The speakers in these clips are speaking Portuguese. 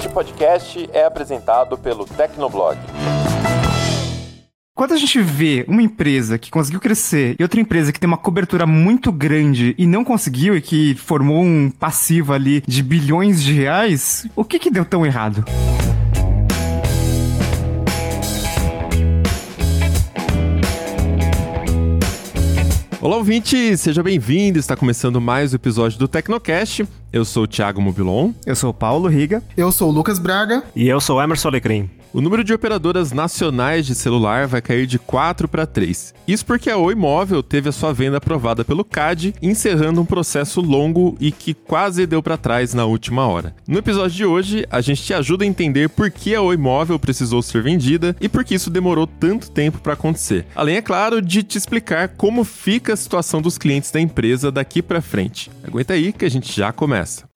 Este podcast é apresentado pelo Tecnoblog. Quando a gente vê uma empresa que conseguiu crescer e outra empresa que tem uma cobertura muito grande e não conseguiu e que formou um passivo ali de bilhões de reais, o que que deu tão errado? Olá, ouvinte! Seja bem-vindo! Está começando mais um episódio do Tecnocast. Eu sou o Thiago Mobilon. Eu sou o Paulo Riga. Eu sou o Lucas Braga. E eu sou o Emerson Alecrim. O número de operadoras nacionais de celular vai cair de 4 para 3. Isso porque a Oi Móvel teve a sua venda aprovada pelo CAD, encerrando um processo longo e que quase deu para trás na última hora. No episódio de hoje, a gente te ajuda a entender por que a Oi Móvel precisou ser vendida e por que isso demorou tanto tempo para acontecer. Além, é claro, de te explicar como fica a situação dos clientes da empresa daqui para frente. Aguenta aí que a gente já começa.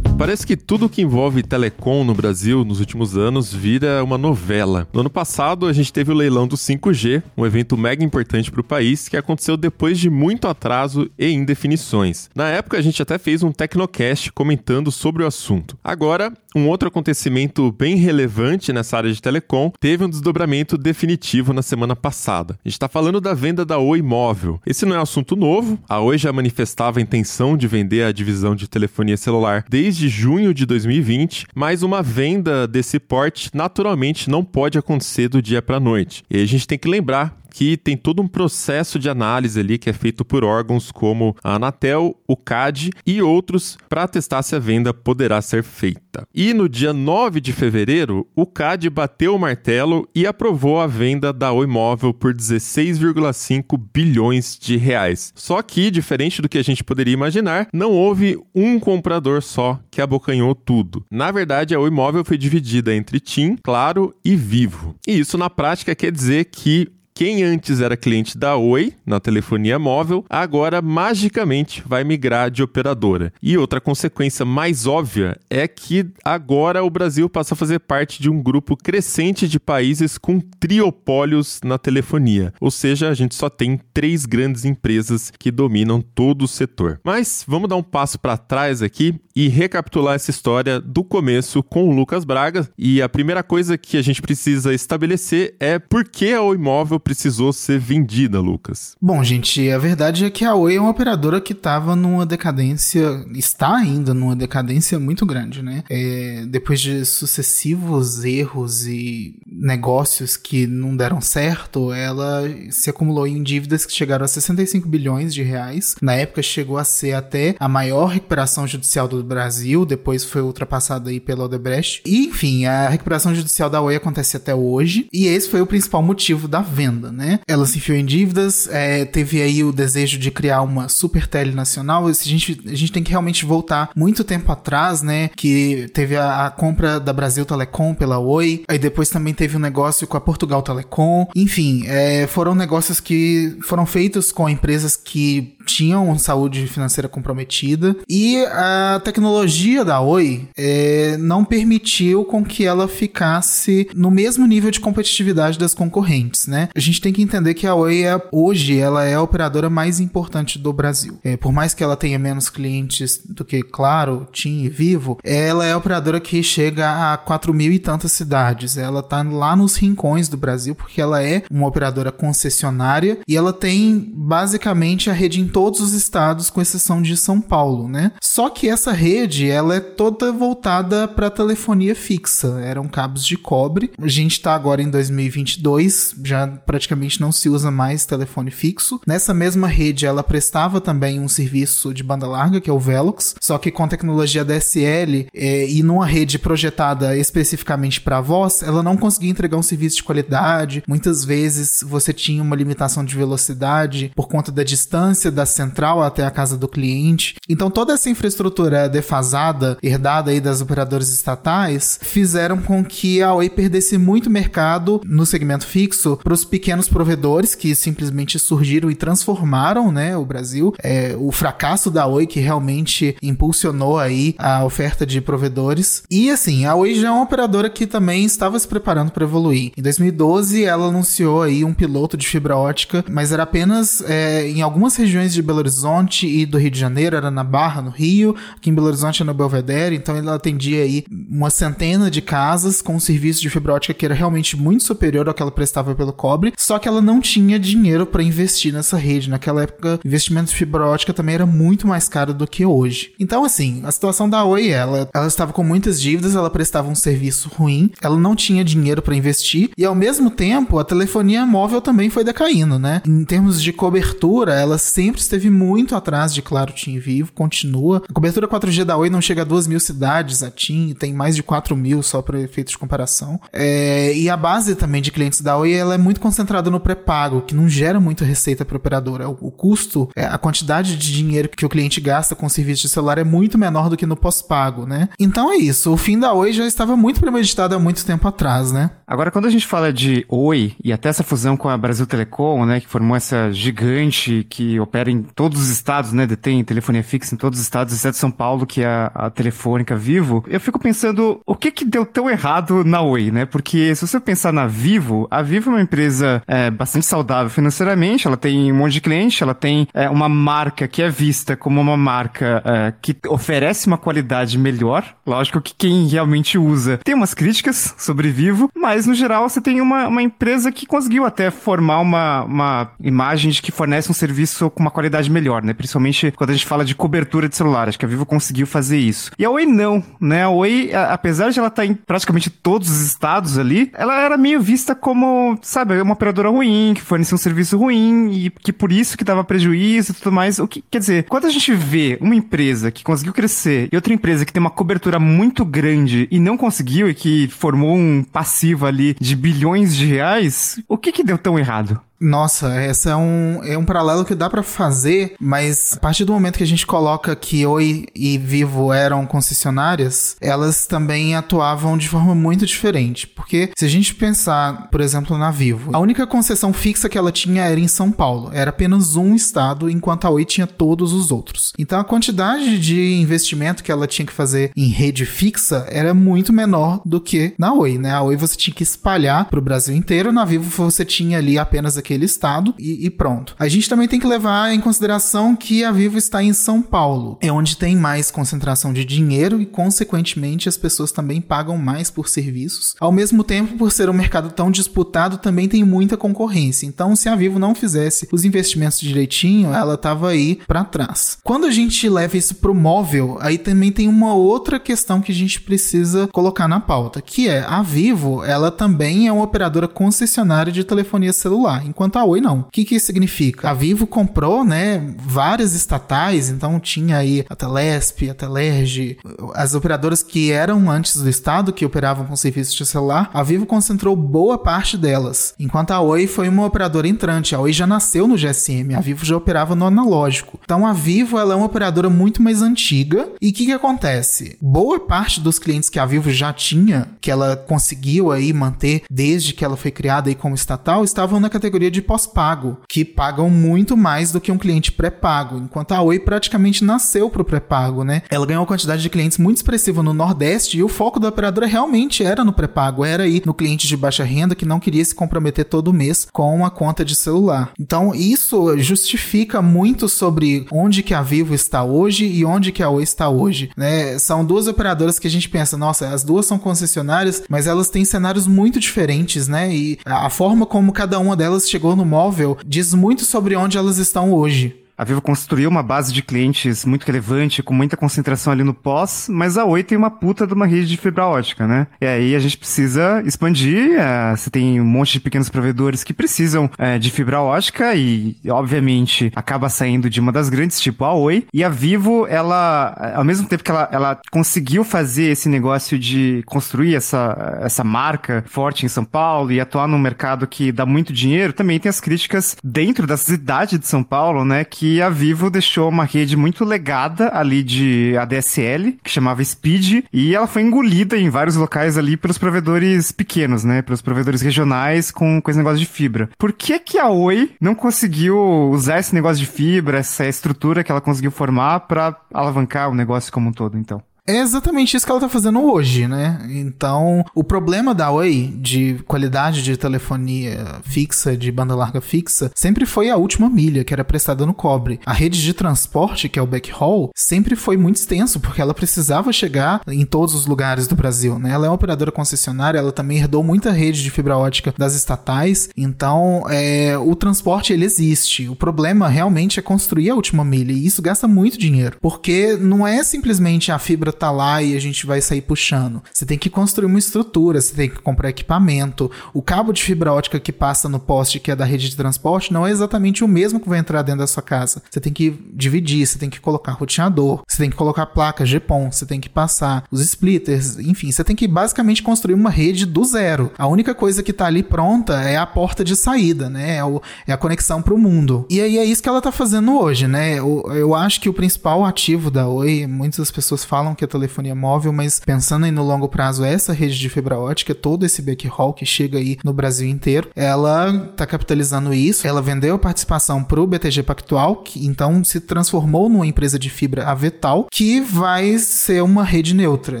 Parece que tudo que envolve telecom no Brasil nos últimos anos vira uma novela. No ano passado, a gente teve o leilão do 5G, um evento mega importante para o país que aconteceu depois de muito atraso e indefinições. Na época, a gente até fez um Tecnocast comentando sobre o assunto. Agora, um outro acontecimento bem relevante nessa área de telecom teve um desdobramento definitivo na semana passada. A gente está falando da venda da Oi Móvel. Esse não é assunto novo, a Oi já manifestava a intenção de vender a divisão de telefonia celular desde junho de 2020, mas uma venda desse porte naturalmente não pode acontecer do dia para a noite. E a gente tem que lembrar que tem todo um processo de análise ali que é feito por órgãos como a Anatel, o CAD e outros para testar se a venda poderá ser feita. E no dia 9 de fevereiro, o CAD bateu o martelo e aprovou a venda da Oi Móvel por 16,5 bilhões de reais. Só que, diferente do que a gente poderia imaginar, não houve um comprador só que abocanhou tudo. Na verdade, a Oi Móvel foi dividida entre TIM, Claro e Vivo. E isso na prática quer dizer que quem antes era cliente da Oi na telefonia móvel, agora magicamente vai migrar de operadora. E outra consequência mais óbvia é que agora o Brasil passa a fazer parte de um grupo crescente de países com triopólios na telefonia. Ou seja, a gente só tem três grandes empresas que dominam todo o setor. Mas vamos dar um passo para trás aqui e recapitular essa história do começo com o Lucas Braga. E a primeira coisa que a gente precisa estabelecer é por que a Oi Móvel precisou ser vendida, Lucas? Bom, gente, a verdade é que a Oi é uma operadora que estava numa decadência, está ainda numa decadência muito grande, né? É, depois de sucessivos erros e negócios que não deram certo, ela se acumulou em dívidas que chegaram a 65 bilhões de reais. Na época chegou a ser até a maior recuperação judicial do Brasil, depois foi ultrapassada aí pela Odebrecht. E, enfim, a recuperação judicial da Oi acontece até hoje, e esse foi o principal motivo da venda venda, né? Ela se enfiou em dívidas, é, teve aí o desejo de criar uma super tele nacional. A gente, a gente tem que realmente voltar muito tempo atrás, né? Que teve a, a compra da Brasil Telecom pela Oi, aí depois também teve um negócio com a Portugal Telecom. Enfim, é, foram negócios que foram feitos com empresas que tinham saúde financeira comprometida e a tecnologia da Oi é, não permitiu com que ela ficasse no mesmo nível de competitividade das concorrentes, né? Gente tem que entender que a Oi é, hoje ela é a operadora mais importante do Brasil. É, por mais que ela tenha menos clientes do que Claro, TIM e Vivo, ela é a operadora que chega a 4 mil e tantas cidades. Ela tá lá nos rincões do Brasil porque ela é uma operadora concessionária e ela tem basicamente a rede em todos os estados, com exceção de São Paulo, né? Só que essa rede, ela é toda voltada para telefonia fixa. Eram cabos de cobre. A gente está agora em 2022, já praticamente não se usa mais telefone fixo. Nessa mesma rede, ela prestava também um serviço de banda larga, que é o Velox, só que com tecnologia DSL é, e numa rede projetada especificamente para voz, ela não conseguia entregar um serviço de qualidade. Muitas vezes você tinha uma limitação de velocidade por conta da distância da central até a casa do cliente. Então toda essa infraestrutura defasada, herdada aí das operadoras estatais, fizeram com que a Oi perdesse muito mercado no segmento fixo para os pequenos pequenos provedores que simplesmente surgiram e transformaram, né, o Brasil. É, o fracasso da Oi que realmente impulsionou aí a oferta de provedores. E assim, a Oi já é uma operadora que também estava se preparando para evoluir. Em 2012, ela anunciou aí um piloto de fibra ótica, mas era apenas é, em algumas regiões de Belo Horizonte e do Rio de Janeiro, era na Barra, no Rio, aqui em Belo Horizonte é no Belvedere, então ela atendia aí uma centena de casas com um serviço de fibra ótica que era realmente muito superior ao que ela prestava pelo cobre, só que ela não tinha dinheiro para investir nessa rede. Naquela época, investimento de fibra ótica também era muito mais caro do que hoje. Então, assim, a situação da Oi, ela, ela estava com muitas dívidas, ela prestava um serviço ruim, ela não tinha dinheiro para investir e ao mesmo tempo a telefonia móvel também foi decaindo, né? Em termos de cobertura, ela sempre esteve muito atrás de Claro, TIM Vivo, continua. A cobertura 4G da Oi não chega a 2 mil cidades, a TIM tem mais de 4 mil só para efeitos de comparação. É, e a base também de clientes da Oi ela é muito concentrada no pré-pago, que não gera muita receita para operadora. O, o custo, é, a quantidade de dinheiro que o cliente gasta com o serviço de celular é muito menor do que no pós-pago, né? Então é isso. O fim da Oi já estava muito premeditado há muito tempo atrás, né? Agora, quando a gente fala de Oi e até essa fusão com a Brasil Telecom, né, que formou essa gigante que opera em todos os estados, né, detém telefonia fixa em todos os estados, exceto São Paulo, que é a, a Telefônica Vivo, eu fico pensando o que que deu tão errado na Oi, né? Porque se você pensar na Vivo, a Vivo é uma empresa é, bastante saudável financeiramente, ela tem um monte de cliente, ela tem é, uma marca que é vista como uma marca é, que oferece uma qualidade melhor. Lógico que quem realmente usa tem umas críticas sobre Vivo, mas no geral você tem uma, uma empresa que conseguiu até formar uma, uma imagem de que fornece um serviço com uma qualidade melhor, né? Principalmente quando a gente fala de cobertura de celular. Acho que a Vivo conseguiu fazer isso. E a Oi não, né? A Oi, apesar de ela estar em praticamente todos os estados ali, ela era meio vista como, sabe, uma operadora ruim, que fornecia um serviço ruim e que por isso que dava prejuízo e tudo mais. O que quer dizer, quando a gente vê uma empresa que conseguiu crescer e outra empresa que tem uma cobertura muito grande e não conseguiu e que formou um passivo ali de bilhões de reais, o que que deu tão errado? Nossa, esse é um, é um paralelo que dá para fazer, mas a partir do momento que a gente coloca que Oi e Vivo eram concessionárias, elas também atuavam de forma muito diferente. Porque se a gente pensar, por exemplo, na Vivo, a única concessão fixa que ela tinha era em São Paulo. Era apenas um estado, enquanto a Oi tinha todos os outros. Então a quantidade de investimento que ela tinha que fazer em rede fixa era muito menor do que na Oi, né? A Oi você tinha que espalhar para o Brasil inteiro, na Vivo você tinha ali apenas aquele estado e, e, pronto. A gente também tem que levar em consideração que a Vivo está em São Paulo, é onde tem mais concentração de dinheiro e, consequentemente, as pessoas também pagam mais por serviços. Ao mesmo tempo, por ser um mercado tão disputado, também tem muita concorrência. Então, se a Vivo não fizesse os investimentos direitinho, ela estava aí para trás. Quando a gente leva isso para o móvel, aí também tem uma outra questão que a gente precisa colocar na pauta, que é a Vivo, ela também é uma operadora concessionária de telefonia celular, enquanto a Oi não. O que que isso significa? A Vivo comprou, né, várias estatais, então tinha aí a Telesp, a Telerge, as operadoras que eram antes do Estado, que operavam com serviços de celular, a Vivo concentrou boa parte delas, enquanto a Oi foi uma operadora entrante. A Oi já nasceu no GSM, a Vivo já operava no analógico. Então a Vivo ela é uma operadora muito mais antiga. E o que que acontece? Boa parte dos clientes que a Vivo já tinha, que ela conseguiu aí manter desde que ela foi criada aí como estatal, estavam na categoria de pós-pago, que pagam muito mais do que um cliente pré-pago, enquanto a Oi praticamente nasceu para o pré-pago, né? Ela ganhou uma quantidade de clientes muito expressiva no Nordeste e o foco da operadora realmente era no pré-pago, era aí no cliente de baixa renda que não queria se comprometer todo mês com uma conta de celular. Então, isso justifica muito sobre onde que a Vivo está hoje e onde que a Oi está hoje, né? São duas operadoras que a gente pensa, nossa, as duas são concessionárias, mas elas têm cenários muito diferentes, né? E a forma como cada uma delas chegou no móvel diz muito sobre onde elas estão hoje. A Vivo construiu uma base de clientes muito relevante, com muita concentração ali no pós, mas a Oi tem uma puta de uma rede de fibra ótica, né? E aí a gente precisa expandir. É, você tem um monte de pequenos provedores que precisam é, de fibra ótica e, obviamente, acaba saindo de uma das grandes, tipo a Oi. E a Vivo, ela, ao mesmo tempo que ela, ela conseguiu fazer esse negócio de construir essa, essa marca forte em São Paulo e atuar num mercado que dá muito dinheiro, também tem as críticas dentro da cidade de São Paulo, né? Que que a Vivo deixou uma rede muito legada ali de ADSL, que chamava Speed, e ela foi engolida em vários locais ali pelos provedores pequenos, né? Pelos provedores regionais com, com esse negócio de fibra. Por que que a Oi não conseguiu usar esse negócio de fibra, essa estrutura que ela conseguiu formar para alavancar o negócio como um todo, então? É exatamente isso que ela tá fazendo hoje, né? Então, o problema da Oi de qualidade de telefonia fixa, de banda larga fixa, sempre foi a última milha, que era prestada no cobre. A rede de transporte, que é o backhaul, sempre foi muito extenso, porque ela precisava chegar em todos os lugares do Brasil, né? Ela é uma operadora concessionária, ela também herdou muita rede de fibra ótica das estatais, então é, o transporte ele existe. O problema realmente é construir a última milha, e isso gasta muito dinheiro, porque não é simplesmente a fibra tá lá e a gente vai sair puxando. Você tem que construir uma estrutura, você tem que comprar equipamento. O cabo de fibra ótica que passa no poste que é da rede de transporte não é exatamente o mesmo que vai entrar dentro da sua casa. Você tem que dividir, você tem que colocar roteador, você tem que colocar placa GPON, você tem que passar os splitters, enfim, você tem que basicamente construir uma rede do zero. A única coisa que tá ali pronta é a porta de saída, né? É, o, é a conexão para o mundo. E aí é isso que ela tá fazendo hoje, né? Eu, eu acho que o principal ativo da Oi, muitas pessoas falam que telefonia móvel, mas pensando aí no longo prazo, essa rede de fibra ótica, todo esse backhaul que chega aí no Brasil inteiro, ela tá capitalizando isso, ela vendeu a participação pro BTG Pactual, que então se transformou numa empresa de fibra Avetal, que vai ser uma rede neutra.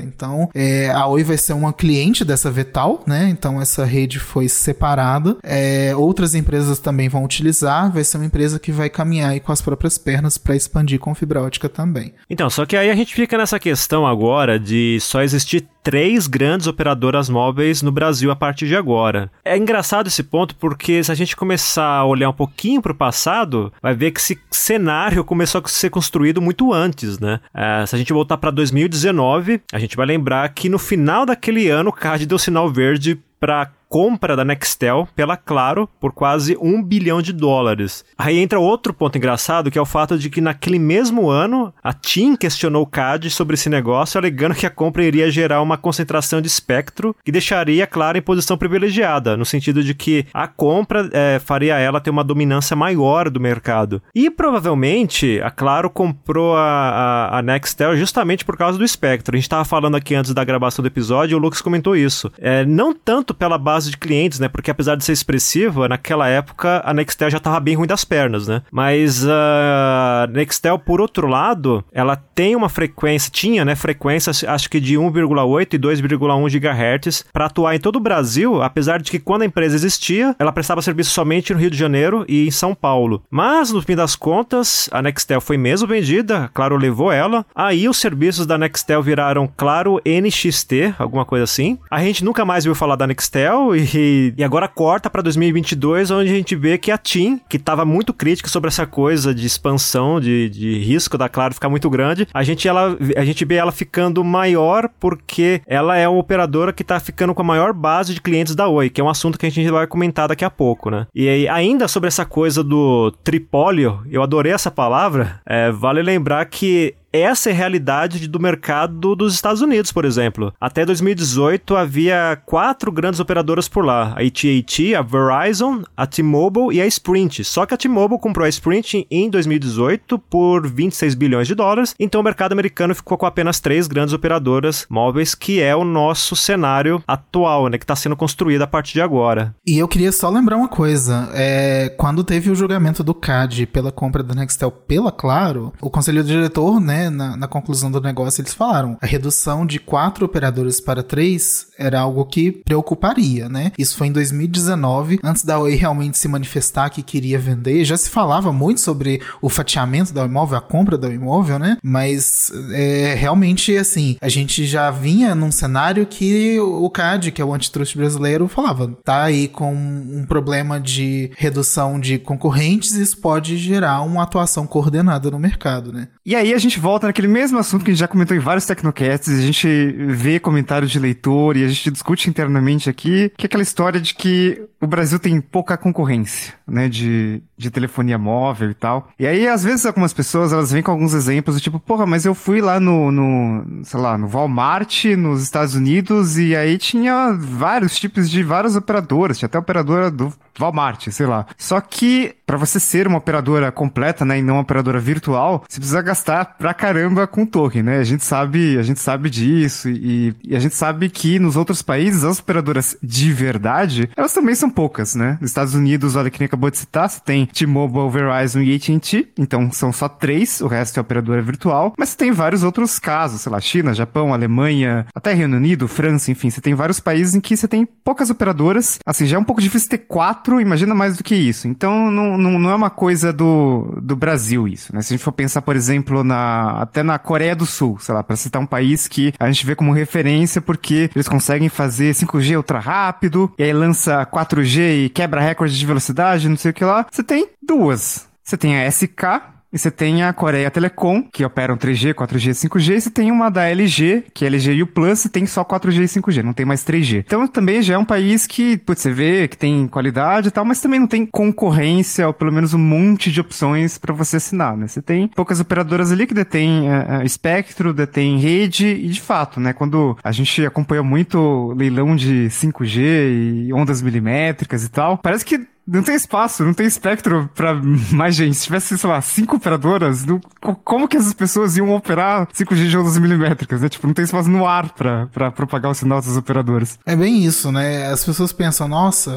Então, é, a Oi vai ser uma cliente dessa Vetal, né? Então, essa rede foi separada. É, outras empresas também vão utilizar, vai ser uma empresa que vai caminhar aí com as próprias pernas para expandir com fibra ótica também. Então, só que aí a gente fica nessa questão questão agora de só existir três grandes operadoras móveis no Brasil a partir de agora. É engraçado esse ponto porque se a gente começar a olhar um pouquinho para o passado, vai ver que esse cenário começou a ser construído muito antes, né? É, se a gente voltar para 2019, a gente vai lembrar que no final daquele ano o CAD deu sinal verde para compra da Nextel pela Claro por quase um bilhão de dólares. Aí entra outro ponto engraçado, que é o fato de que naquele mesmo ano, a TIM questionou o CAD sobre esse negócio, alegando que a compra iria gerar uma concentração de espectro que deixaria a Claro em posição privilegiada, no sentido de que a compra é, faria ela ter uma dominância maior do mercado. E provavelmente a Claro comprou a, a, a Nextel justamente por causa do espectro. A gente estava falando aqui antes da gravação do episódio, o Lucas comentou isso. É, não tanto pela base base de clientes, né? Porque apesar de ser expressiva, naquela época a Nextel já estava bem ruim das pernas, né? Mas a Nextel, por outro lado, ela tem uma frequência, tinha, né? Frequência, acho que de 1,8 e 2,1 GHz para atuar em todo o Brasil, apesar de que quando a empresa existia, ela prestava serviço somente no Rio de Janeiro e em São Paulo. Mas, no fim das contas, a Nextel foi mesmo vendida, claro, levou ela. Aí os serviços da Nextel viraram, claro, NXT, alguma coisa assim. A gente nunca mais viu falar da Nextel e, e agora corta para 2022, onde a gente vê que a TIM, que estava muito crítica sobre essa coisa de expansão, de, de risco da Claro ficar muito grande, a gente, ela, a gente vê ela ficando maior porque ela é uma operadora que está ficando com a maior base de clientes da Oi, que é um assunto que a gente vai comentar daqui a pouco, né? E aí, ainda sobre essa coisa do tripólio, eu adorei essa palavra, é, vale lembrar que essa é a realidade do mercado dos Estados Unidos, por exemplo. Até 2018 havia quatro grandes operadoras por lá: a AT&T, a Verizon, a T-Mobile e a Sprint. Só que a T-Mobile comprou a Sprint em 2018 por 26 bilhões de dólares. Então o mercado americano ficou com apenas três grandes operadoras móveis, que é o nosso cenário atual, né, que está sendo construído a partir de agora. E eu queria só lembrar uma coisa: é, quando teve o julgamento do CAD pela compra da Nextel pela Claro, o conselho diretor, né na, na conclusão do negócio, eles falaram a redução de quatro operadores para três era algo que preocuparia, né? Isso foi em 2019, antes da Oi realmente se manifestar que queria vender. Já se falava muito sobre o fatiamento da imóvel, a compra da imóvel, né? Mas é, realmente, assim, a gente já vinha num cenário que o CAD, que é o antitrust brasileiro, falava, tá aí com um problema de redução de concorrentes, isso pode gerar uma atuação coordenada no mercado, né? E aí a gente volta naquele mesmo assunto que a gente já comentou em vários Tecnocasts, a gente vê comentários de leitor e a gente discute internamente aqui, que é aquela história de que o Brasil tem pouca concorrência, né, de, de telefonia móvel e tal. E aí, às vezes, algumas pessoas, elas vêm com alguns exemplos, do tipo, porra, mas eu fui lá no, no, sei lá, no Walmart, nos Estados Unidos, e aí tinha vários tipos de várias operadoras, tinha até operadora do Walmart, sei lá. Só que para você ser uma operadora completa, né, e não uma operadora virtual, você precisa gastar pra caramba com torre, né? A gente sabe, a gente sabe disso e, e a gente sabe que nos outros países as operadoras de verdade, elas também são poucas, né? Nos Estados Unidos, olha que nem acabou de citar, você tem T-Mobile, Verizon e AT&T, então são só três, o resto é operadora virtual, mas você tem vários outros casos, sei lá, China, Japão, Alemanha, até Reino Unido, França, enfim, você tem vários países em que você tem poucas operadoras, assim, já é um pouco difícil ter quatro, imagina mais do que isso. Então não, não, não é uma coisa do, do Brasil isso, né? Se a gente for pensar, por exemplo, na até na Coreia do Sul, sei lá, para citar um país que a gente vê como referência porque eles conseguem fazer 5G ultra rápido, e aí lança 4G e quebra recorde de velocidade, não sei o que lá. Você tem duas. Você tem a SK, e você tem a Coreia Telecom, que operam 3G, 4G, 5G, e você tem uma da LG, que é LG U Plus, e tem só 4G e 5G, não tem mais 3G. Então também já é um país que, putz, você vê que tem qualidade e tal, mas também não tem concorrência, ou pelo menos um monte de opções para você assinar, né? Você tem poucas operadoras ali que detêm uh, uh, espectro, detêm rede, e de fato, né, quando a gente acompanha muito leilão de 5G e ondas milimétricas e tal, parece que não tem espaço, não tem espectro pra mais gente. Se tivesse, sei lá, cinco operadoras, não, como que essas pessoas iam operar 5G de ondas milimétricas, né? Tipo, não tem espaço no ar pra propagar o sinal das operadoras. É bem isso, né? As pessoas pensam, nossa,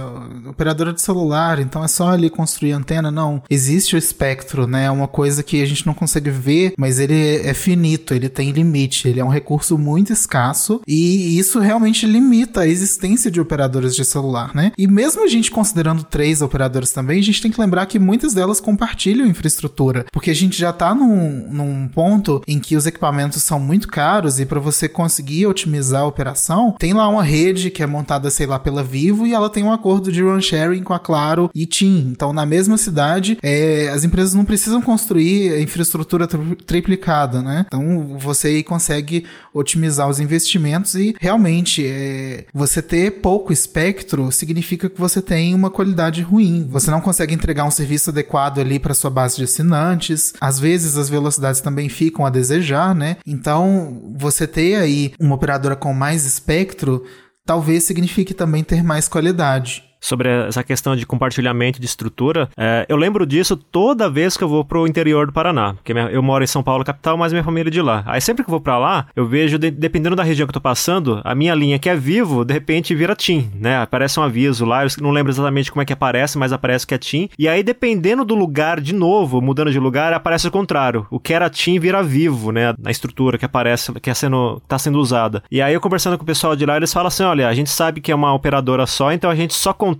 operadora de celular, então é só ali construir antena. Não, existe o espectro, né? É uma coisa que a gente não consegue ver, mas ele é finito, ele tem limite, ele é um recurso muito escasso e isso realmente limita a existência de operadoras de celular, né? E mesmo a gente considerando três operadoras também, a gente tem que lembrar que muitas delas compartilham infraestrutura, porque a gente já está num, num ponto em que os equipamentos são muito caros e para você conseguir otimizar a operação, tem lá uma rede que é montada, sei lá, pela Vivo e ela tem um acordo de run sharing com a Claro e TIM. Então, na mesma cidade, é, as empresas não precisam construir infraestrutura tri triplicada, né? Então, você consegue otimizar os investimentos e realmente é, você ter pouco espectro significa que você tem uma qualidade ruim. Você não consegue entregar um serviço adequado ali para sua base de assinantes. Às vezes as velocidades também ficam a desejar, né? Então, você ter aí uma operadora com mais espectro talvez signifique também ter mais qualidade sobre essa questão de compartilhamento de estrutura. É, eu lembro disso toda vez que eu vou pro interior do Paraná, porque eu moro em São Paulo, capital, mas minha família é de lá. Aí sempre que eu vou para lá, eu vejo, de, dependendo da região que eu tô passando, a minha linha que é vivo, de repente vira TIM, né? Aparece um aviso lá, eu não lembro exatamente como é que aparece, mas aparece que é TIM. E aí, dependendo do lugar, de novo, mudando de lugar, aparece o contrário. O que era TIM vira vivo, né? Na estrutura que aparece, que é sendo, tá sendo usada. E aí, eu conversando com o pessoal de lá, eles falam assim: olha, a gente sabe que é uma operadora só, então a gente só contrata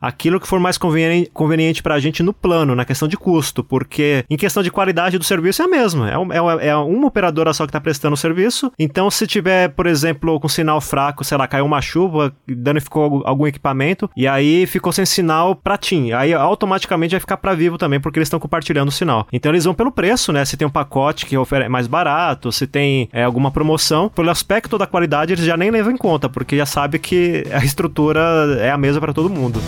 aquilo que for mais conveniente, conveniente para a gente no plano, na questão de custo, porque em questão de qualidade do serviço é a mesma. É, é, é uma operadora só que está prestando o serviço. Então, se tiver, por exemplo, com sinal fraco, sei lá, caiu uma chuva, danificou algum equipamento, e aí ficou sem sinal para TIM. Aí automaticamente vai ficar para Vivo também, porque eles estão compartilhando o sinal. Então, eles vão pelo preço, né? Se tem um pacote que oferece mais barato, se tem é, alguma promoção, pelo aspecto da qualidade, eles já nem levam em conta, porque já sabe que a estrutura é a mesma para todo mundo.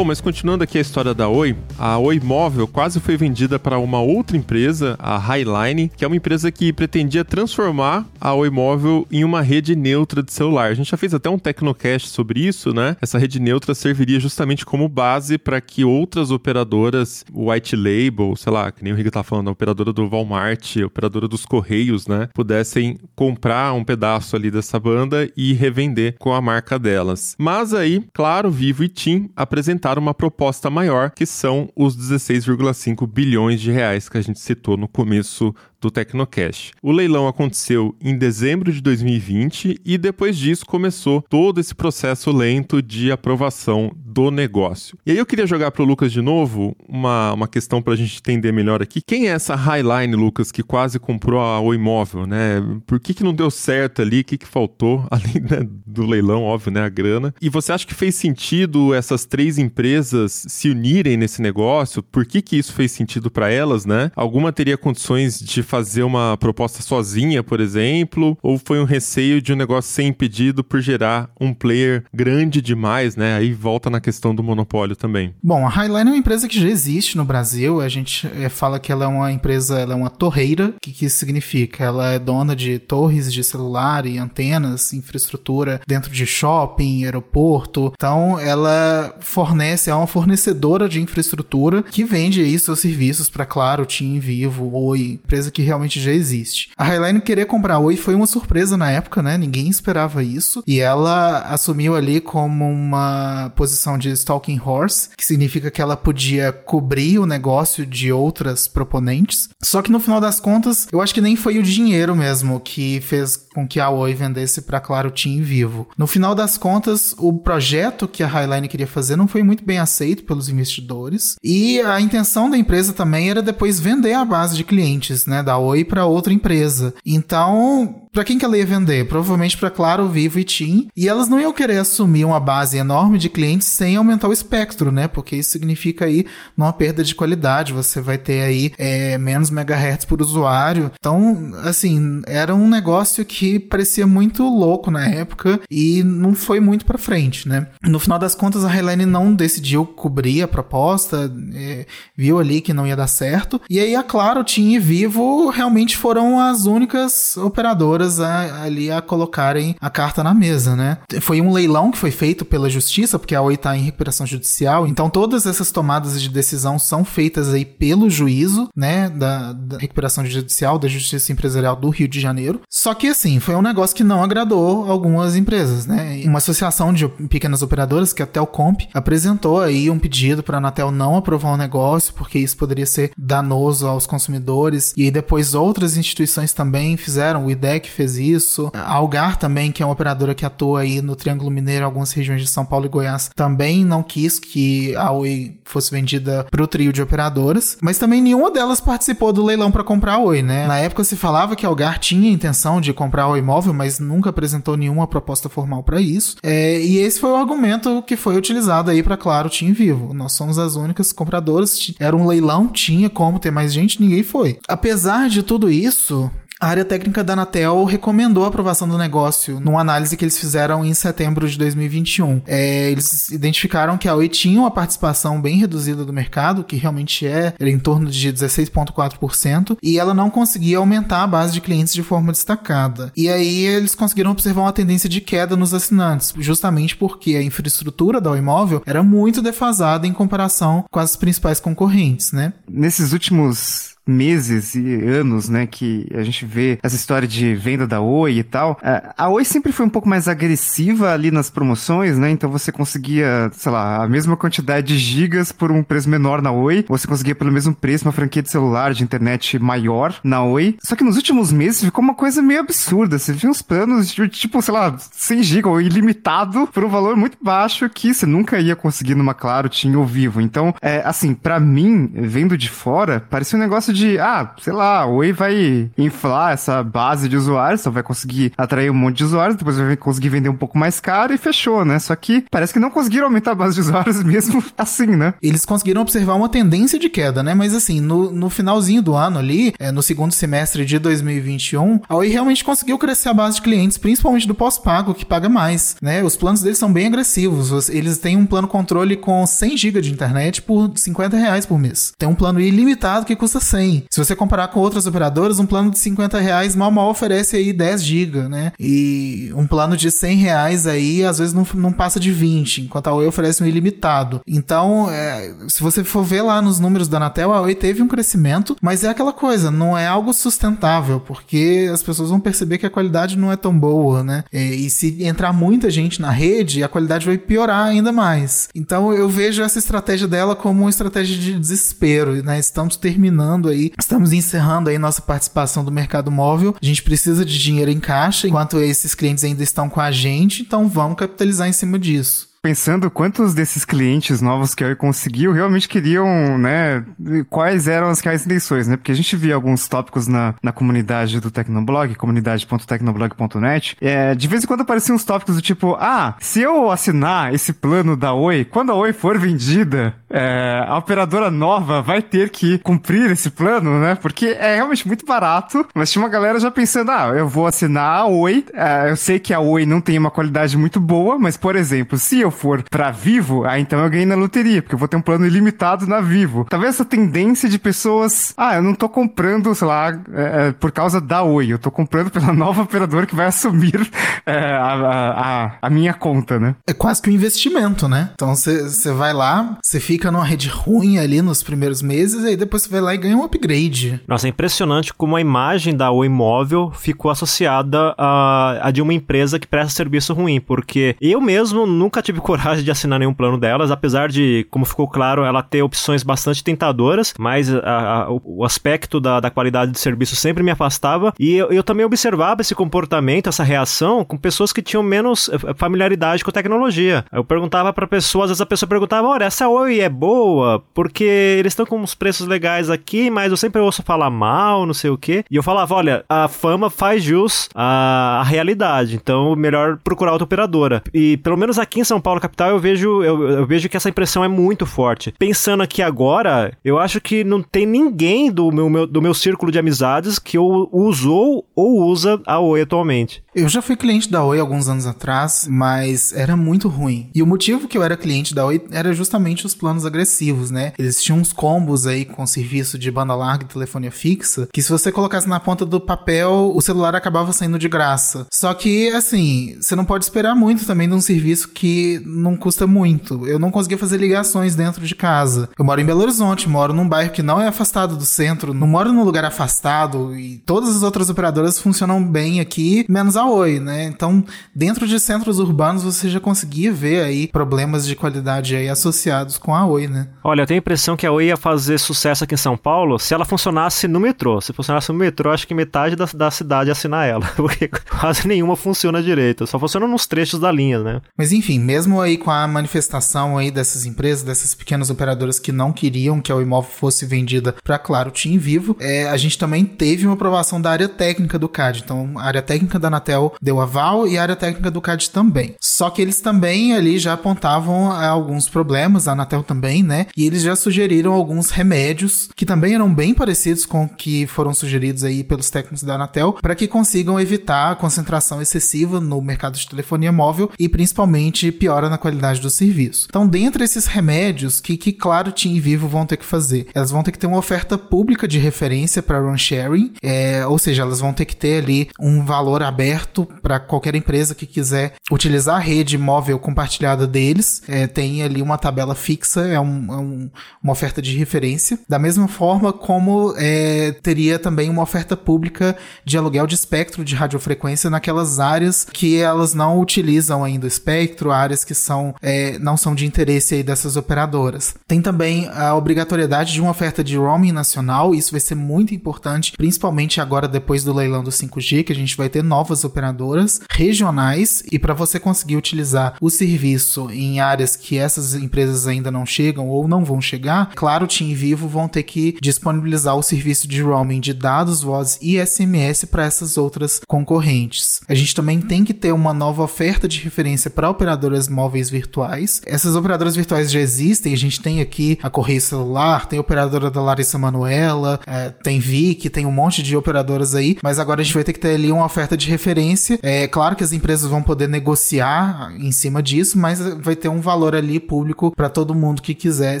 Bom, mas continuando aqui a história da Oi, a Oi Móvel quase foi vendida para uma outra empresa, a Highline, que é uma empresa que pretendia transformar a Oi Móvel em uma rede neutra de celular. A gente já fez até um Tecnocast sobre isso, né? Essa rede neutra serviria justamente como base para que outras operadoras, white label, sei lá, que nem o Riga tá falando, a operadora do Walmart, a operadora dos Correios, né? Pudessem comprar um pedaço ali dessa banda e revender com a marca delas. Mas aí, claro, Vivo e TIM apresentaram uma proposta maior, que são os 16,5 bilhões de reais que a gente citou no começo do Tecnocash. O leilão aconteceu em dezembro de 2020 e depois disso começou todo esse processo lento de aprovação do negócio. E aí eu queria jogar para o Lucas de novo uma, uma questão para a gente entender melhor aqui. Quem é essa Highline, Lucas, que quase comprou a, o imóvel, né? Por que, que não deu certo ali? O que, que faltou? Além né, do leilão, óbvio, né? A grana. E você acha que fez sentido essas três empresas se unirem nesse negócio? Por que, que isso fez sentido para elas, né? Alguma teria condições de fazer uma proposta sozinha, por exemplo? Ou foi um receio de um negócio ser impedido por gerar um player grande demais, né? Aí volta na questão do monopólio também. Bom, a Highline é uma empresa que já existe no Brasil. A gente é, fala que ela é uma empresa, ela é uma torreira. O que, que isso significa? Ela é dona de torres de celular e antenas, infraestrutura dentro de shopping, aeroporto. Então, ela fornece, é uma fornecedora de infraestrutura que vende aí seus serviços para Claro, TIM, Vivo, Oi, empresa que realmente já existe. A Highline querer comprar Oi foi uma surpresa na época, né? Ninguém esperava isso. E ela assumiu ali como uma posição de stalking horse, que significa que ela podia cobrir o negócio de outras proponentes. Só que no final das contas, eu acho que nem foi o dinheiro mesmo que fez com que a Oi vendesse para Claro, e Vivo. No final das contas, o projeto que a Highline queria fazer não foi muito bem aceito pelos investidores e a intenção da empresa também era depois vender a base de clientes, né, da Oi para outra empresa. Então, para quem que ela ia vender? Provavelmente para Claro, Vivo e TIM. E elas não iam querer assumir uma base enorme de clientes sem aumentar o espectro, né? Porque isso significa aí uma perda de qualidade. Você vai ter aí é, menos megahertz por usuário. Então, assim, era um negócio que parecia muito louco na época e não foi muito para frente, né? No final das contas, a Highline não decidiu cobrir a proposta, é, viu ali que não ia dar certo. E aí a Claro, TIM e Vivo realmente foram as únicas operadoras a, ali a colocarem a carta na mesa, né? Foi um leilão que foi feito pela justiça, porque a Oi está em recuperação judicial, então todas essas tomadas de decisão são feitas aí pelo juízo, né, da, da recuperação judicial, da Justiça Empresarial do Rio de Janeiro. Só que assim, foi um negócio que não agradou algumas empresas, né? Uma associação de pequenas operadoras, que é a Telcomp, apresentou aí um pedido para a Anatel não aprovar o negócio, porque isso poderia ser danoso aos consumidores. E aí depois outras instituições também fizeram, o IDEC fez isso. A Algar também, que é uma operadora que atua aí no Triângulo Mineiro, algumas regiões de São Paulo e Goiás, também não quis que a Oi fosse vendida para o trio de operadoras, mas também nenhuma delas participou do leilão para comprar a Oi, né? Na época se falava que a Algar tinha intenção de comprar o imóvel, mas nunca apresentou nenhuma proposta formal para isso. É, e esse foi o argumento que foi utilizado aí para Claro, Tim Vivo. Nós somos as únicas compradoras. Era um leilão, tinha como ter mais gente, ninguém foi. Apesar de tudo isso, a área técnica da Anatel recomendou a aprovação do negócio numa análise que eles fizeram em setembro de 2021. É, eles identificaram que a Oi tinha uma participação bem reduzida do mercado, que realmente é, em torno de 16,4%, e ela não conseguia aumentar a base de clientes de forma destacada. E aí eles conseguiram observar uma tendência de queda nos assinantes, justamente porque a infraestrutura da Oi Móvel era muito defasada em comparação com as principais concorrentes, né? Nesses últimos meses e anos, né, que a gente vê essa história de venda da Oi e tal, é, a Oi sempre foi um pouco mais agressiva ali nas promoções, né, então você conseguia, sei lá, a mesma quantidade de gigas por um preço menor na Oi, você conseguia pelo mesmo preço uma franquia de celular de internet maior na Oi, só que nos últimos meses ficou uma coisa meio absurda, você viu uns planos de, tipo, sei lá, 100 GB ou ilimitado por um valor muito baixo que você nunca ia conseguir numa Claro, tinha ou Vivo, então, é, assim, para mim, vendo de fora, parecia um negócio de de, ah, sei lá, o Oi vai inflar essa base de usuários, então vai conseguir atrair um monte de usuários, depois vai conseguir vender um pouco mais caro e fechou, né? Só que parece que não conseguiram aumentar a base de usuários mesmo assim, né? Eles conseguiram observar uma tendência de queda, né? Mas assim, no, no finalzinho do ano ali, é, no segundo semestre de 2021, a Oi realmente conseguiu crescer a base de clientes, principalmente do pós-pago, que paga mais, né? Os planos deles são bem agressivos. Eles têm um plano controle com 100 GB de internet por 50 reais por mês. Tem um plano ilimitado que custa 100 se você comparar com outras operadoras, um plano de 50 reais mal mal oferece aí 10 GB, né? E um plano de 100 reais aí, às vezes não, não passa de 20, enquanto a Oi oferece um ilimitado. Então, é, se você for ver lá nos números da Anatel, a Oi teve um crescimento, mas é aquela coisa, não é algo sustentável, porque as pessoas vão perceber que a qualidade não é tão boa, né? E, e se entrar muita gente na rede, a qualidade vai piorar ainda mais. Então, eu vejo essa estratégia dela como uma estratégia de desespero, né? Estamos terminando aí. Estamos encerrando aí nossa participação do mercado móvel. A gente precisa de dinheiro em caixa, enquanto esses clientes ainda estão com a gente, então vamos capitalizar em cima disso pensando quantos desses clientes novos que a Oi conseguiu realmente queriam, né, quais eram as reais intenções, né? Porque a gente via alguns tópicos na, na comunidade do Tecnoblog, comunidade.tecnoblog.net, é, de vez em quando apareciam uns tópicos do tipo, ah, se eu assinar esse plano da Oi, quando a Oi for vendida, é, a operadora nova vai ter que cumprir esse plano, né? Porque é realmente muito barato, mas tinha uma galera já pensando, ah, eu vou assinar a Oi, é, eu sei que a Oi não tem uma qualidade muito boa, mas, por exemplo, se eu for pra Vivo, ah, então eu ganhei na loteria, porque eu vou ter um plano ilimitado na Vivo. Talvez essa tendência de pessoas, ah, eu não tô comprando, sei lá, é, é por causa da Oi, eu tô comprando pela nova operadora que vai assumir é, a, a, a, minha conta, né? É quase que um investimento, né? Então você vai lá, você fica numa rede ruim ali nos primeiros meses, e aí depois você vai lá e ganha um upgrade. Nossa, é impressionante como a imagem da Oi Móvel ficou associada a, a de uma empresa que presta serviço ruim, porque eu mesmo nunca tive coragem de assinar nenhum plano delas, apesar de, como ficou claro, ela ter opções bastante tentadoras, mas a, a, o aspecto da, da qualidade de serviço sempre me afastava, e eu, eu também observava esse comportamento, essa reação, com pessoas que tinham menos eh, familiaridade com a tecnologia. Eu perguntava para pessoas, às vezes a pessoa perguntava: olha, essa Oi é boa, porque eles estão com uns preços legais aqui, mas eu sempre ouço falar mal, não sei o quê. E eu falava: olha, a fama faz jus à, à realidade, então melhor procurar outra operadora. E pelo menos aqui em São Paulo, capital, eu vejo, eu, eu vejo que essa impressão é muito forte. Pensando aqui agora, eu acho que não tem ninguém do meu, meu do meu círculo de amizades que usou ou usa a Oi atualmente. Eu já fui cliente da Oi alguns anos atrás, mas era muito ruim. E o motivo que eu era cliente da Oi era justamente os planos agressivos, né? Eles tinham uns combos aí com serviço de banda larga e telefonia fixa, que se você colocasse na ponta do papel, o celular acabava saindo de graça. Só que, assim, você não pode esperar muito também de um serviço que não custa muito. Eu não conseguia fazer ligações dentro de casa. Eu moro em Belo Horizonte, moro num bairro que não é afastado do centro, não moro num lugar afastado e todas as outras operadoras funcionam bem aqui, menos a Oi, né? Então, dentro de centros urbanos você já conseguia ver aí problemas de qualidade aí associados com a Oi, né? Olha, eu tenho a impressão que a Oi ia fazer sucesso aqui em São Paulo se ela funcionasse no metrô. Se funcionasse no metrô, acho que metade da, da cidade ia assinar ela, porque quase nenhuma funciona direito. Só funciona nos trechos da linha, né? Mas enfim, mesmo aí com a manifestação aí dessas empresas, dessas pequenas operadoras que não queriam que Oi imóvel fosse vendida para Claro Tim Vivo, é, a gente também teve uma aprovação da área técnica do CAD. Então, a área técnica da Anatel deu aval e a área técnica do CAD também. Só que eles também ali já apontavam é, alguns problemas, a Anatel também, né? E eles já sugeriram alguns remédios que também eram bem parecidos com o que foram sugeridos aí pelos técnicos da Anatel para que consigam evitar a concentração excessiva no mercado de telefonia móvel e principalmente piora na qualidade do serviço. Então, dentre esses remédios, que, que claro Tim e Vivo vão ter que fazer? Elas vão ter que ter uma oferta pública de referência para run sharing, é, ou seja, elas vão ter que ter ali um valor aberto para qualquer empresa que quiser utilizar a rede móvel compartilhada deles. É, tem ali uma tabela fixa, é, um, é um, uma oferta de referência. Da mesma forma como é, teria também uma oferta pública de aluguel de espectro de radiofrequência naquelas áreas que elas não utilizam ainda o espectro, áreas que são, é, não são de interesse aí dessas operadoras. Tem também a obrigatoriedade de uma oferta de roaming nacional, isso vai ser muito importante, principalmente agora depois do leilão do 5G, que a gente vai ter novas operadoras regionais e para você conseguir utilizar o serviço em áreas que essas empresas ainda não chegam ou não vão chegar, claro, TIM Vivo vão ter que disponibilizar o serviço de roaming de dados, voz e SMS para essas outras concorrentes. A gente também tem que ter uma nova oferta de referência para operadoras móveis virtuais. Essas operadoras virtuais já existem, a gente tem aqui a Correio Celular, tem a operadora da Larissa Manuela, é, tem Vic, tem um monte de operadoras aí, mas agora a gente vai ter que ter ali uma oferta de referência. É claro que as empresas vão poder negociar em cima disso, mas vai ter um valor ali público para todo mundo que quiser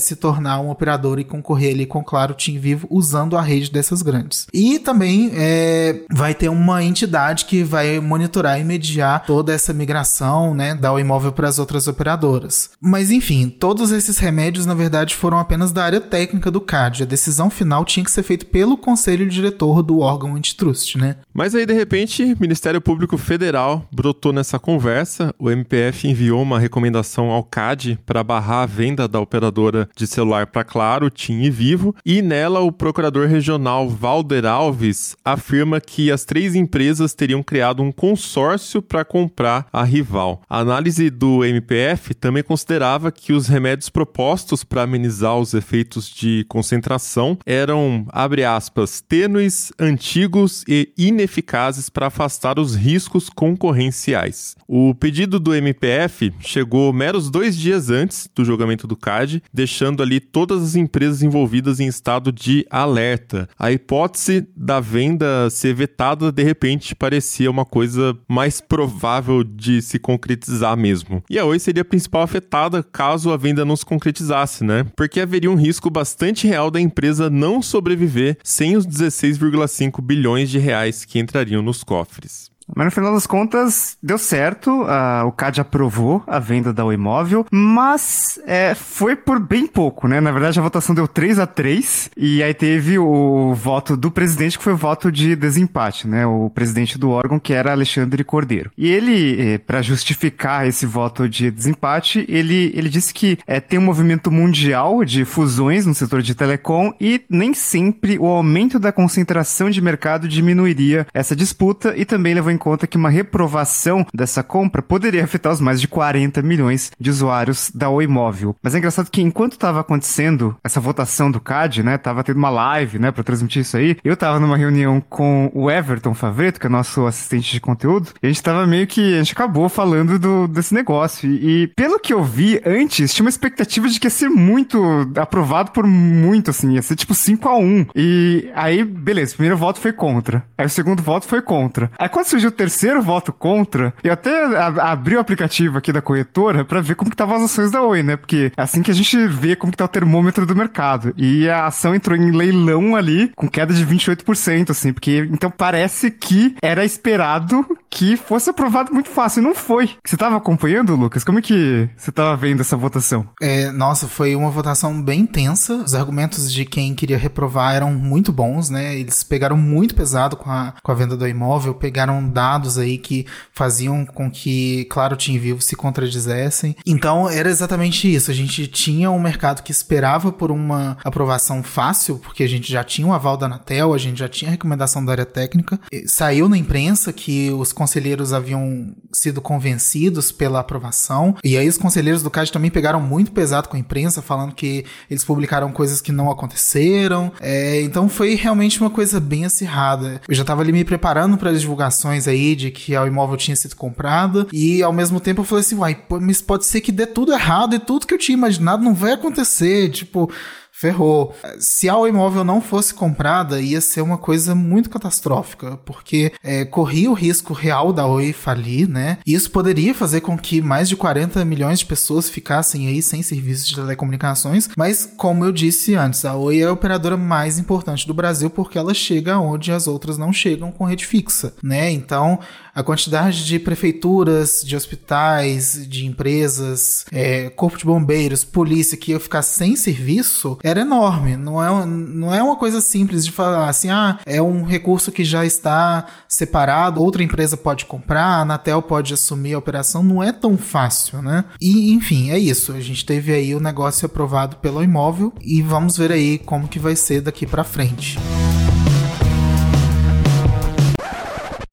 se tornar um operador e concorrer ali com, claro, Tim Vivo usando a rede dessas grandes. E também é, vai ter uma entidade que vai monitorar e mediar toda essa migração, né, da imóvel para as outras operadoras. Mas enfim, todos esses remédios na verdade foram apenas da área técnica do CAD. A decisão final tinha que ser feita pelo conselho diretor do órgão antitrust, né? Mas aí de repente, o Ministério Público Federal brotou nessa conversa. O MPF enviou uma recomendação ao CAD para barrar a venda da operadora de celular para Claro, TIM e Vivo, e nela o procurador regional Valder Alves afirma que as três empresas teriam criado um consórcio para comprar a rival. A análise do MPF também considerava que os remédios propostos para amenizar os efeitos de concentração eram, abre aspas, tênues, antigos e ineficazes para afastar os riscos concorrenciais. O pedido do MPF chegou meros dois dias antes do julgamento do CAD deixando ali todas as empresas envolvidas em estado de alerta. A hipótese da venda ser vetada de repente parecia uma coisa mais provável de se concretizar mesmo. E a Oi seria a principal afetada caso a venda não se concretizasse, né? Porque haveria um risco bastante real da empresa não sobreviver sem os 16,5 bilhões de reais que entrariam nos cofres. Mas no final das contas, deu certo, uh, o CAD aprovou a venda da imóvel, mas é, foi por bem pouco, né? Na verdade, a votação deu 3 a 3 e aí teve o voto do presidente, que foi o voto de desempate, né? O presidente do órgão, que era Alexandre Cordeiro. E ele, eh, para justificar esse voto de desempate, ele, ele disse que é, tem um movimento mundial de fusões no setor de telecom e nem sempre o aumento da concentração de mercado diminuiria essa disputa e também levou em conta que uma reprovação dessa compra poderia afetar os mais de 40 milhões de usuários da Oi Móvel. Mas é engraçado que enquanto estava acontecendo essa votação do CAD, né, tava tendo uma live, né, para transmitir isso aí, eu tava numa reunião com o Everton Favreto, que é nosso assistente de conteúdo, e a gente tava meio que, a gente acabou falando do, desse negócio. E, e pelo que eu vi antes, tinha uma expectativa de que ia ser muito aprovado por muito, assim, ia ser tipo 5 a 1 E aí, beleza, o primeiro voto foi contra. Aí o segundo voto foi contra. Aí quando surgiu o terceiro voto contra, eu até abri o aplicativo aqui da corretora para ver como que estavam as ações da Oi, né? Porque é assim que a gente vê como que tá o termômetro do mercado. E a ação entrou em leilão ali com queda de 28%, assim, porque então parece que era esperado que fosse aprovado muito fácil. E não foi. Você tava acompanhando, Lucas? Como é que você tava vendo essa votação? É, nossa, foi uma votação bem tensa. Os argumentos de quem queria reprovar eram muito bons, né? Eles pegaram muito pesado com a, com a venda do imóvel, pegaram dados aí que faziam com que, claro, o Team Vivo se contradizessem. Então, era exatamente isso. A gente tinha um mercado que esperava por uma aprovação fácil, porque a gente já tinha o aval da Anatel, a gente já tinha a recomendação da área técnica. Saiu na imprensa que os conselheiros haviam sido convencidos pela aprovação. E aí os conselheiros do CAD também pegaram muito pesado com a imprensa, falando que eles publicaram coisas que não aconteceram. É, então foi realmente uma coisa bem acirrada. Eu já estava ali me preparando para as divulgações aí de que o imóvel tinha sido comprado. E ao mesmo tempo eu falei assim, uai, mas pode ser que dê tudo errado e tudo que eu tinha imaginado não vai acontecer. Tipo, ferrou. Se a imóvel não fosse comprada, ia ser uma coisa muito catastrófica, porque é, corria o risco real da Oi falir, né? E isso poderia fazer com que mais de 40 milhões de pessoas ficassem aí sem serviços de telecomunicações, mas como eu disse antes, a Oi é a operadora mais importante do Brasil porque ela chega onde as outras não chegam com rede fixa, né? Então, a quantidade de prefeituras, de hospitais, de empresas, é, corpo de bombeiros, polícia que ia ficar sem serviço era enorme. Não é, não é uma coisa simples de falar assim, ah, é um recurso que já está separado, outra empresa pode comprar, a Anatel pode assumir a operação. Não é tão fácil, né? E, enfim, é isso. A gente teve aí o negócio aprovado pelo imóvel e vamos ver aí como que vai ser daqui para frente.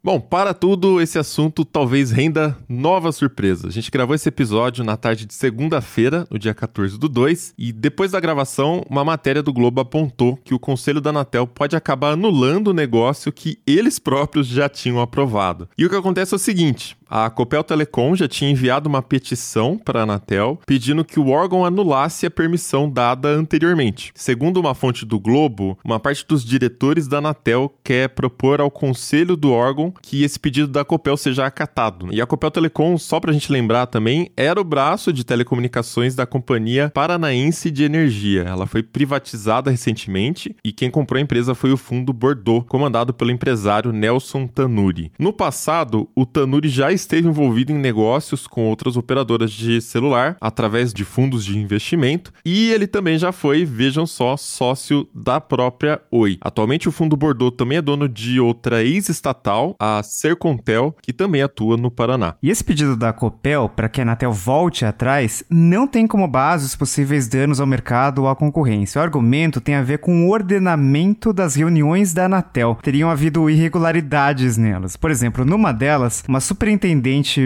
Bom, para tudo, esse assunto talvez renda nova surpresa. A gente gravou esse episódio na tarde de segunda-feira, no dia 14 do 2, e depois da gravação, uma matéria do Globo apontou que o Conselho da Anatel pode acabar anulando o negócio que eles próprios já tinham aprovado. E o que acontece é o seguinte: a Copel Telecom já tinha enviado uma petição para a Anatel pedindo que o órgão anulasse a permissão dada anteriormente. Segundo uma fonte do Globo, uma parte dos diretores da Anatel quer propor ao conselho do órgão que esse pedido da Copel seja acatado. E a Copel Telecom, só para a gente lembrar também, era o braço de telecomunicações da Companhia Paranaense de Energia. Ela foi privatizada recentemente e quem comprou a empresa foi o Fundo Bordeaux, comandado pelo empresário Nelson Tanuri. No passado, o Tanuri já esteve envolvido em negócios com outras operadoras de celular através de fundos de investimento e ele também já foi, vejam só, sócio da própria Oi. Atualmente o Fundo Bordeaux também é dono de outra ex-estatal, a Sercontel, que também atua no Paraná. E esse pedido da Copel para que a Anatel volte atrás não tem como base os possíveis danos ao mercado ou à concorrência. O argumento tem a ver com o ordenamento das reuniões da Anatel. Teriam havido irregularidades nelas. Por exemplo, numa delas, uma superintendência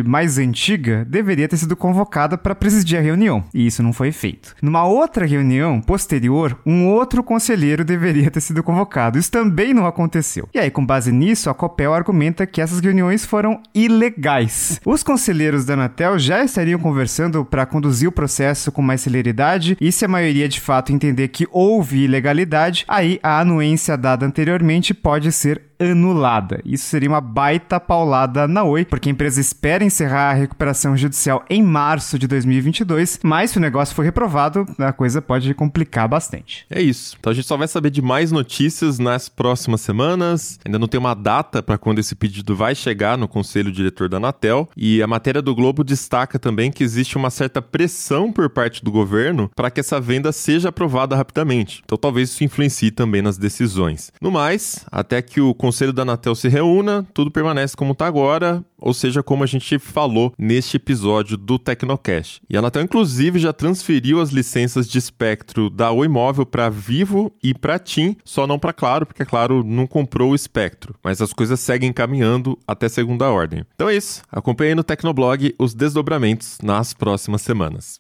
mais antiga deveria ter sido convocada para presidir a reunião, e isso não foi feito. Numa outra reunião posterior, um outro conselheiro deveria ter sido convocado. Isso também não aconteceu. E aí, com base nisso, a Copel argumenta que essas reuniões foram ilegais. Os conselheiros da Anatel já estariam conversando para conduzir o processo com mais celeridade, e se a maioria de fato entender que houve ilegalidade, aí a anuência dada anteriormente pode ser anulada. Isso seria uma baita paulada na Oi, porque a empresa espera encerrar a recuperação judicial em março de 2022, mas se o negócio for reprovado, a coisa pode complicar bastante. É isso. Então a gente só vai saber de mais notícias nas próximas semanas. Ainda não tem uma data para quando esse pedido vai chegar no conselho diretor da Anatel, e a matéria do Globo destaca também que existe uma certa pressão por parte do governo para que essa venda seja aprovada rapidamente. Então talvez isso influencie também nas decisões. No mais, até que o conselho da Anatel se reúna, tudo permanece como está agora, ou seja, como a gente falou neste episódio do Tecnocast. E a Anatel, inclusive, já transferiu as licenças de espectro da Oi Móvel para Vivo e para TIM, só não para Claro, porque Claro não comprou o espectro. Mas as coisas seguem caminhando até segunda ordem. Então é isso. Acompanhe no Tecnoblog os desdobramentos nas próximas semanas.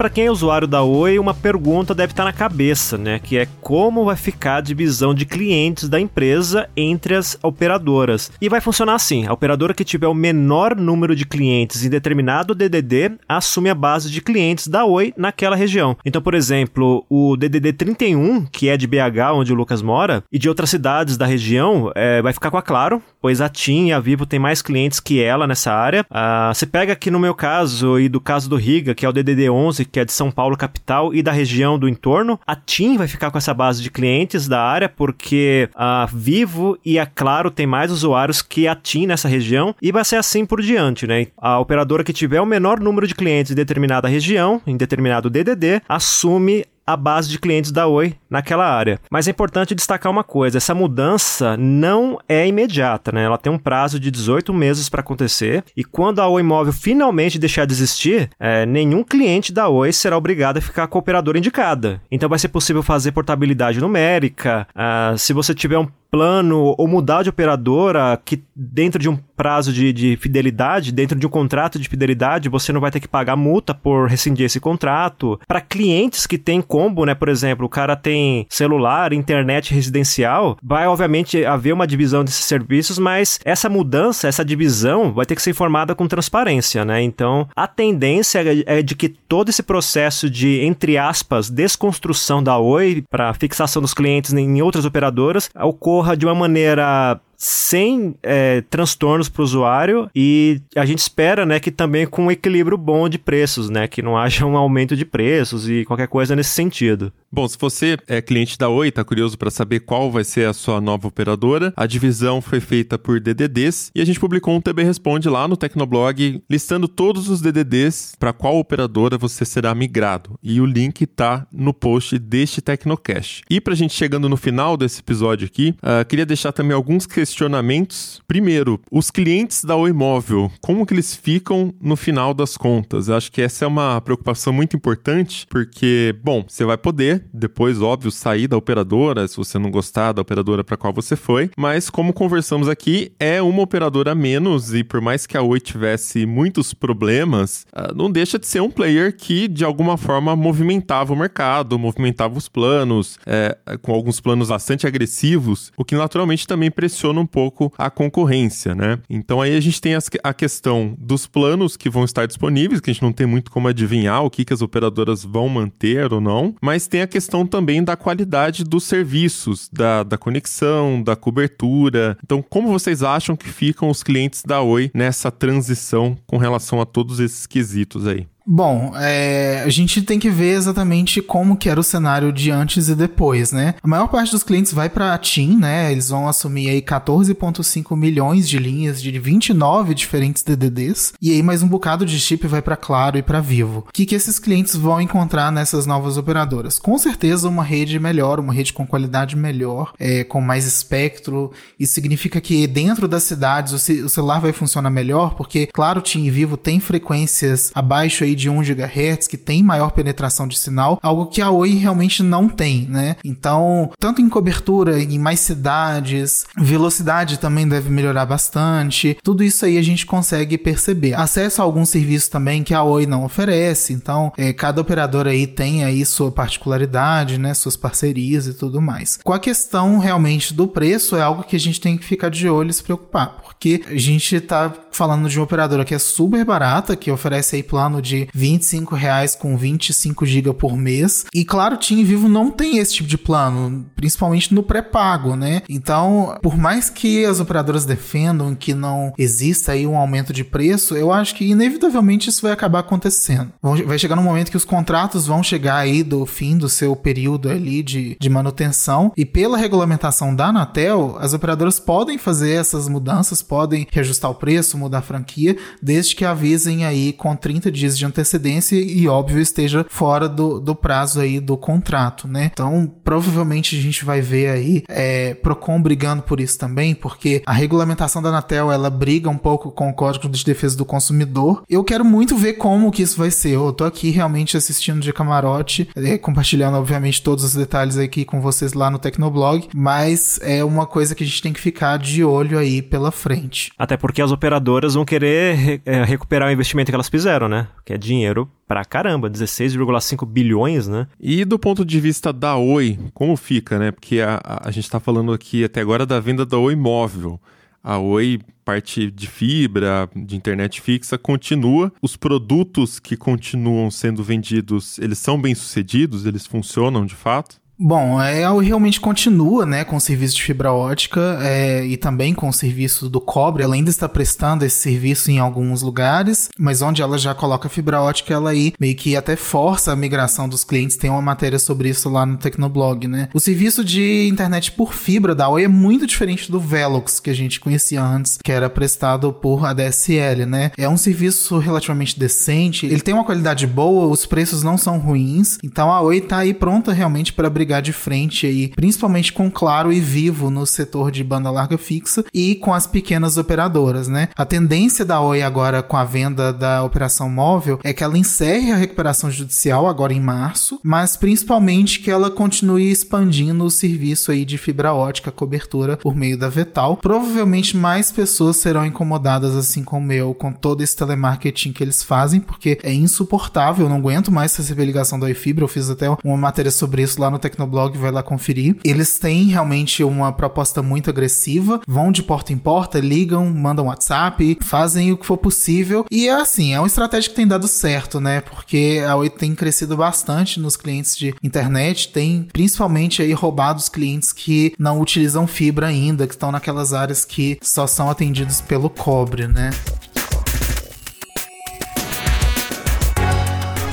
Para quem é usuário da Oi, uma pergunta deve estar na cabeça, né? Que é como vai ficar a divisão de clientes da empresa entre as operadoras. E vai funcionar assim: a operadora que tiver o menor número de clientes em determinado DDD assume a base de clientes da Oi naquela região. Então, por exemplo, o DDD 31, que é de BH, onde o Lucas mora, e de outras cidades da região, é, vai ficar com a Claro, pois a TIM e a Vivo tem mais clientes que ela nessa área. Ah, você pega aqui no meu caso e do caso do Riga, que é o DDD 11, que é de São Paulo capital e da região do entorno. A TIM vai ficar com essa base de clientes da área porque a Vivo e a Claro tem mais usuários que a TIM nessa região e vai ser assim por diante, né? A operadora que tiver o menor número de clientes em determinada região, em determinado DDD, assume a base de clientes da Oi naquela área. Mas é importante destacar uma coisa: essa mudança não é imediata, né? Ela tem um prazo de 18 meses para acontecer. E quando a Oi Móvel finalmente deixar de existir, é, nenhum cliente da Oi será obrigado a ficar com a operadora indicada. Então vai ser possível fazer portabilidade numérica. Uh, se você tiver um plano ou mudar de operadora que dentro de um prazo de, de, fidelidade, dentro de um contrato de fidelidade, você não vai ter que pagar multa por rescindir esse contrato. Para clientes que têm combo, né, por exemplo, o cara tem celular, internet residencial, vai obviamente haver uma divisão desses serviços, mas essa mudança, essa divisão vai ter que ser informada com transparência, né? Então, a tendência é de que todo esse processo de entre aspas desconstrução da Oi para fixação dos clientes em outras operadoras ocorra de uma maneira sem é, transtornos para o usuário e a gente espera né, que também com um equilíbrio bom de preços, né, que não haja um aumento de preços e qualquer coisa nesse sentido. Bom, se você é cliente da Oi, está curioso para saber qual vai ser a sua nova operadora, a divisão foi feita por DDDs e a gente publicou um TB Responde lá no Tecnoblog listando todos os DDDs para qual operadora você será migrado. E o link está no post deste Tecnocast. E para a gente chegando no final desse episódio aqui, uh, queria deixar também alguns questionamentos questionamentos. Primeiro, os clientes da Oi Móvel, como que eles ficam no final das contas? Eu acho que essa é uma preocupação muito importante, porque, bom, você vai poder depois, óbvio, sair da operadora, se você não gostar da operadora para qual você foi, mas como conversamos aqui, é uma operadora menos e por mais que a Oi tivesse muitos problemas, ah, não deixa de ser um player que de alguma forma movimentava o mercado, movimentava os planos, é, com alguns planos bastante agressivos, o que naturalmente também pressiona um pouco a concorrência, né? Então aí a gente tem as, a questão dos planos que vão estar disponíveis, que a gente não tem muito como adivinhar o que, que as operadoras vão manter ou não, mas tem a questão também da qualidade dos serviços, da, da conexão, da cobertura. Então, como vocês acham que ficam os clientes da Oi nessa transição com relação a todos esses quesitos aí? Bom, é, a gente tem que ver exatamente como que era o cenário de antes e depois, né? A maior parte dos clientes vai para a TIM, né? Eles vão assumir aí 14.5 milhões de linhas de 29 diferentes DDDs e aí mais um bocado de chip vai para Claro e para Vivo. O que que esses clientes vão encontrar nessas novas operadoras? Com certeza uma rede melhor, uma rede com qualidade melhor, é, com mais espectro. Isso significa que dentro das cidades o, celular vai funcionar melhor, porque Claro, TIM e Vivo tem frequências abaixo aí aí de 1 GHz, que tem maior penetração de sinal, algo que a Oi realmente não tem, né? Então, tanto em cobertura, em mais cidades, velocidade também deve melhorar bastante. Tudo isso aí a gente consegue perceber. Acesso a alguns serviços também que a Oi não oferece, então é, cada operador aí tem aí sua particularidade, né, suas parcerias e tudo mais. Com a questão realmente do preço é algo que a gente tem que ficar de olho e se preocupar, porque a gente está falando de uma operadora que é super barata, que oferece aí plano de 25 reais com 25 GB por mês. E claro, TIM Vivo não tem esse tipo de plano, principalmente no pré-pago, né? Então, por mais que as operadoras defendam que não exista aí um aumento de preço, eu acho que inevitavelmente isso vai acabar acontecendo. Vai chegar no momento que os contratos vão chegar aí do fim do seu período ali de, de manutenção e pela regulamentação da Anatel, as operadoras podem fazer essas mudanças, podem reajustar o preço, mudar a franquia, desde que avisem aí com 30 dias de antecedência e, óbvio, esteja fora do, do prazo aí do contrato, né? Então, provavelmente a gente vai ver aí é, Procon brigando por isso também, porque a regulamentação da Anatel, ela briga um pouco com o Código de Defesa do Consumidor. Eu quero muito ver como que isso vai ser. Eu tô aqui realmente assistindo de camarote, é, compartilhando, obviamente, todos os detalhes aqui com vocês lá no Tecnoblog, mas é uma coisa que a gente tem que ficar de olho aí pela frente. Até porque as operadoras vão querer é, recuperar o investimento que elas fizeram, né? Que é dinheiro pra caramba, 16,5 bilhões, né? E do ponto de vista da Oi, como fica, né? Porque a, a, a gente tá falando aqui até agora da venda da Oi Móvel. A Oi, parte de fibra, de internet fixa, continua. Os produtos que continuam sendo vendidos, eles são bem sucedidos? Eles funcionam de fato? Bom, é, ela realmente continua, né, com o serviço de fibra ótica é, e também com o serviço do cobre. Ela ainda está prestando esse serviço em alguns lugares, mas onde ela já coloca fibra ótica, ela aí meio que até força a migração dos clientes. Tem uma matéria sobre isso lá no Tecnoblog, né? O serviço de internet por fibra da Oi é muito diferente do Velox que a gente conhecia antes, que era prestado por ADSL, né? É um serviço relativamente decente, ele tem uma qualidade boa, os preços não são ruins, então a Oi tá aí pronta realmente para brigar brigar de frente aí, principalmente com Claro e Vivo no setor de banda larga fixa e com as pequenas operadoras, né? A tendência da Oi agora com a venda da operação móvel é que ela encerre a recuperação judicial agora em março, mas principalmente que ela continue expandindo o serviço aí de fibra ótica cobertura por meio da Vetal. Provavelmente mais pessoas serão incomodadas assim como eu com todo esse telemarketing que eles fazem, porque é insuportável, eu não aguento mais receber ligação da iFibra, eu fiz até uma matéria sobre isso lá no Tecno Tecnoblog, vai lá conferir. Eles têm realmente uma proposta muito agressiva, vão de porta em porta, ligam, mandam WhatsApp, fazem o que for possível. E é assim, é uma estratégia que tem dado certo, né? Porque a Oi tem crescido bastante nos clientes de internet, tem principalmente aí roubado os clientes que não utilizam fibra ainda, que estão naquelas áreas que só são atendidos pelo cobre, né?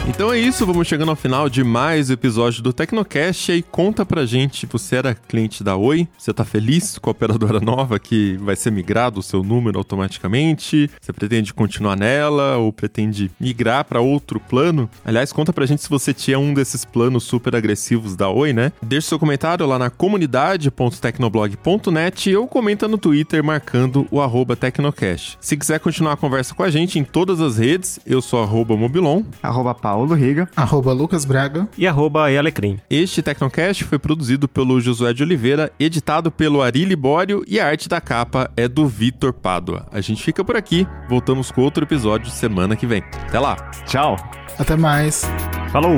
Então é isso, vamos chegando ao final de mais episódio do Tecnocast. E aí conta pra gente, você era cliente da Oi? Você tá feliz com a operadora nova que vai ser migrado o seu número automaticamente? Você pretende continuar nela ou pretende migrar para outro plano? Aliás, conta pra gente se você tinha um desses planos super agressivos da Oi, né? Deixe seu comentário lá na comunidade.tecnoblog.net ou comenta no Twitter marcando o arroba Tecnocast. Se quiser continuar a conversa com a gente em todas as redes, eu sou arroba Mobilon. Arroba Paulo Paulo Riga, arroba Lucas Braga e arroba Alecrim. Este Tecnocast foi produzido pelo Josué de Oliveira, editado pelo Ari Libório e a arte da capa é do Vitor Pádua. A gente fica por aqui, voltamos com outro episódio semana que vem. Até lá. Tchau. Até mais. Falou.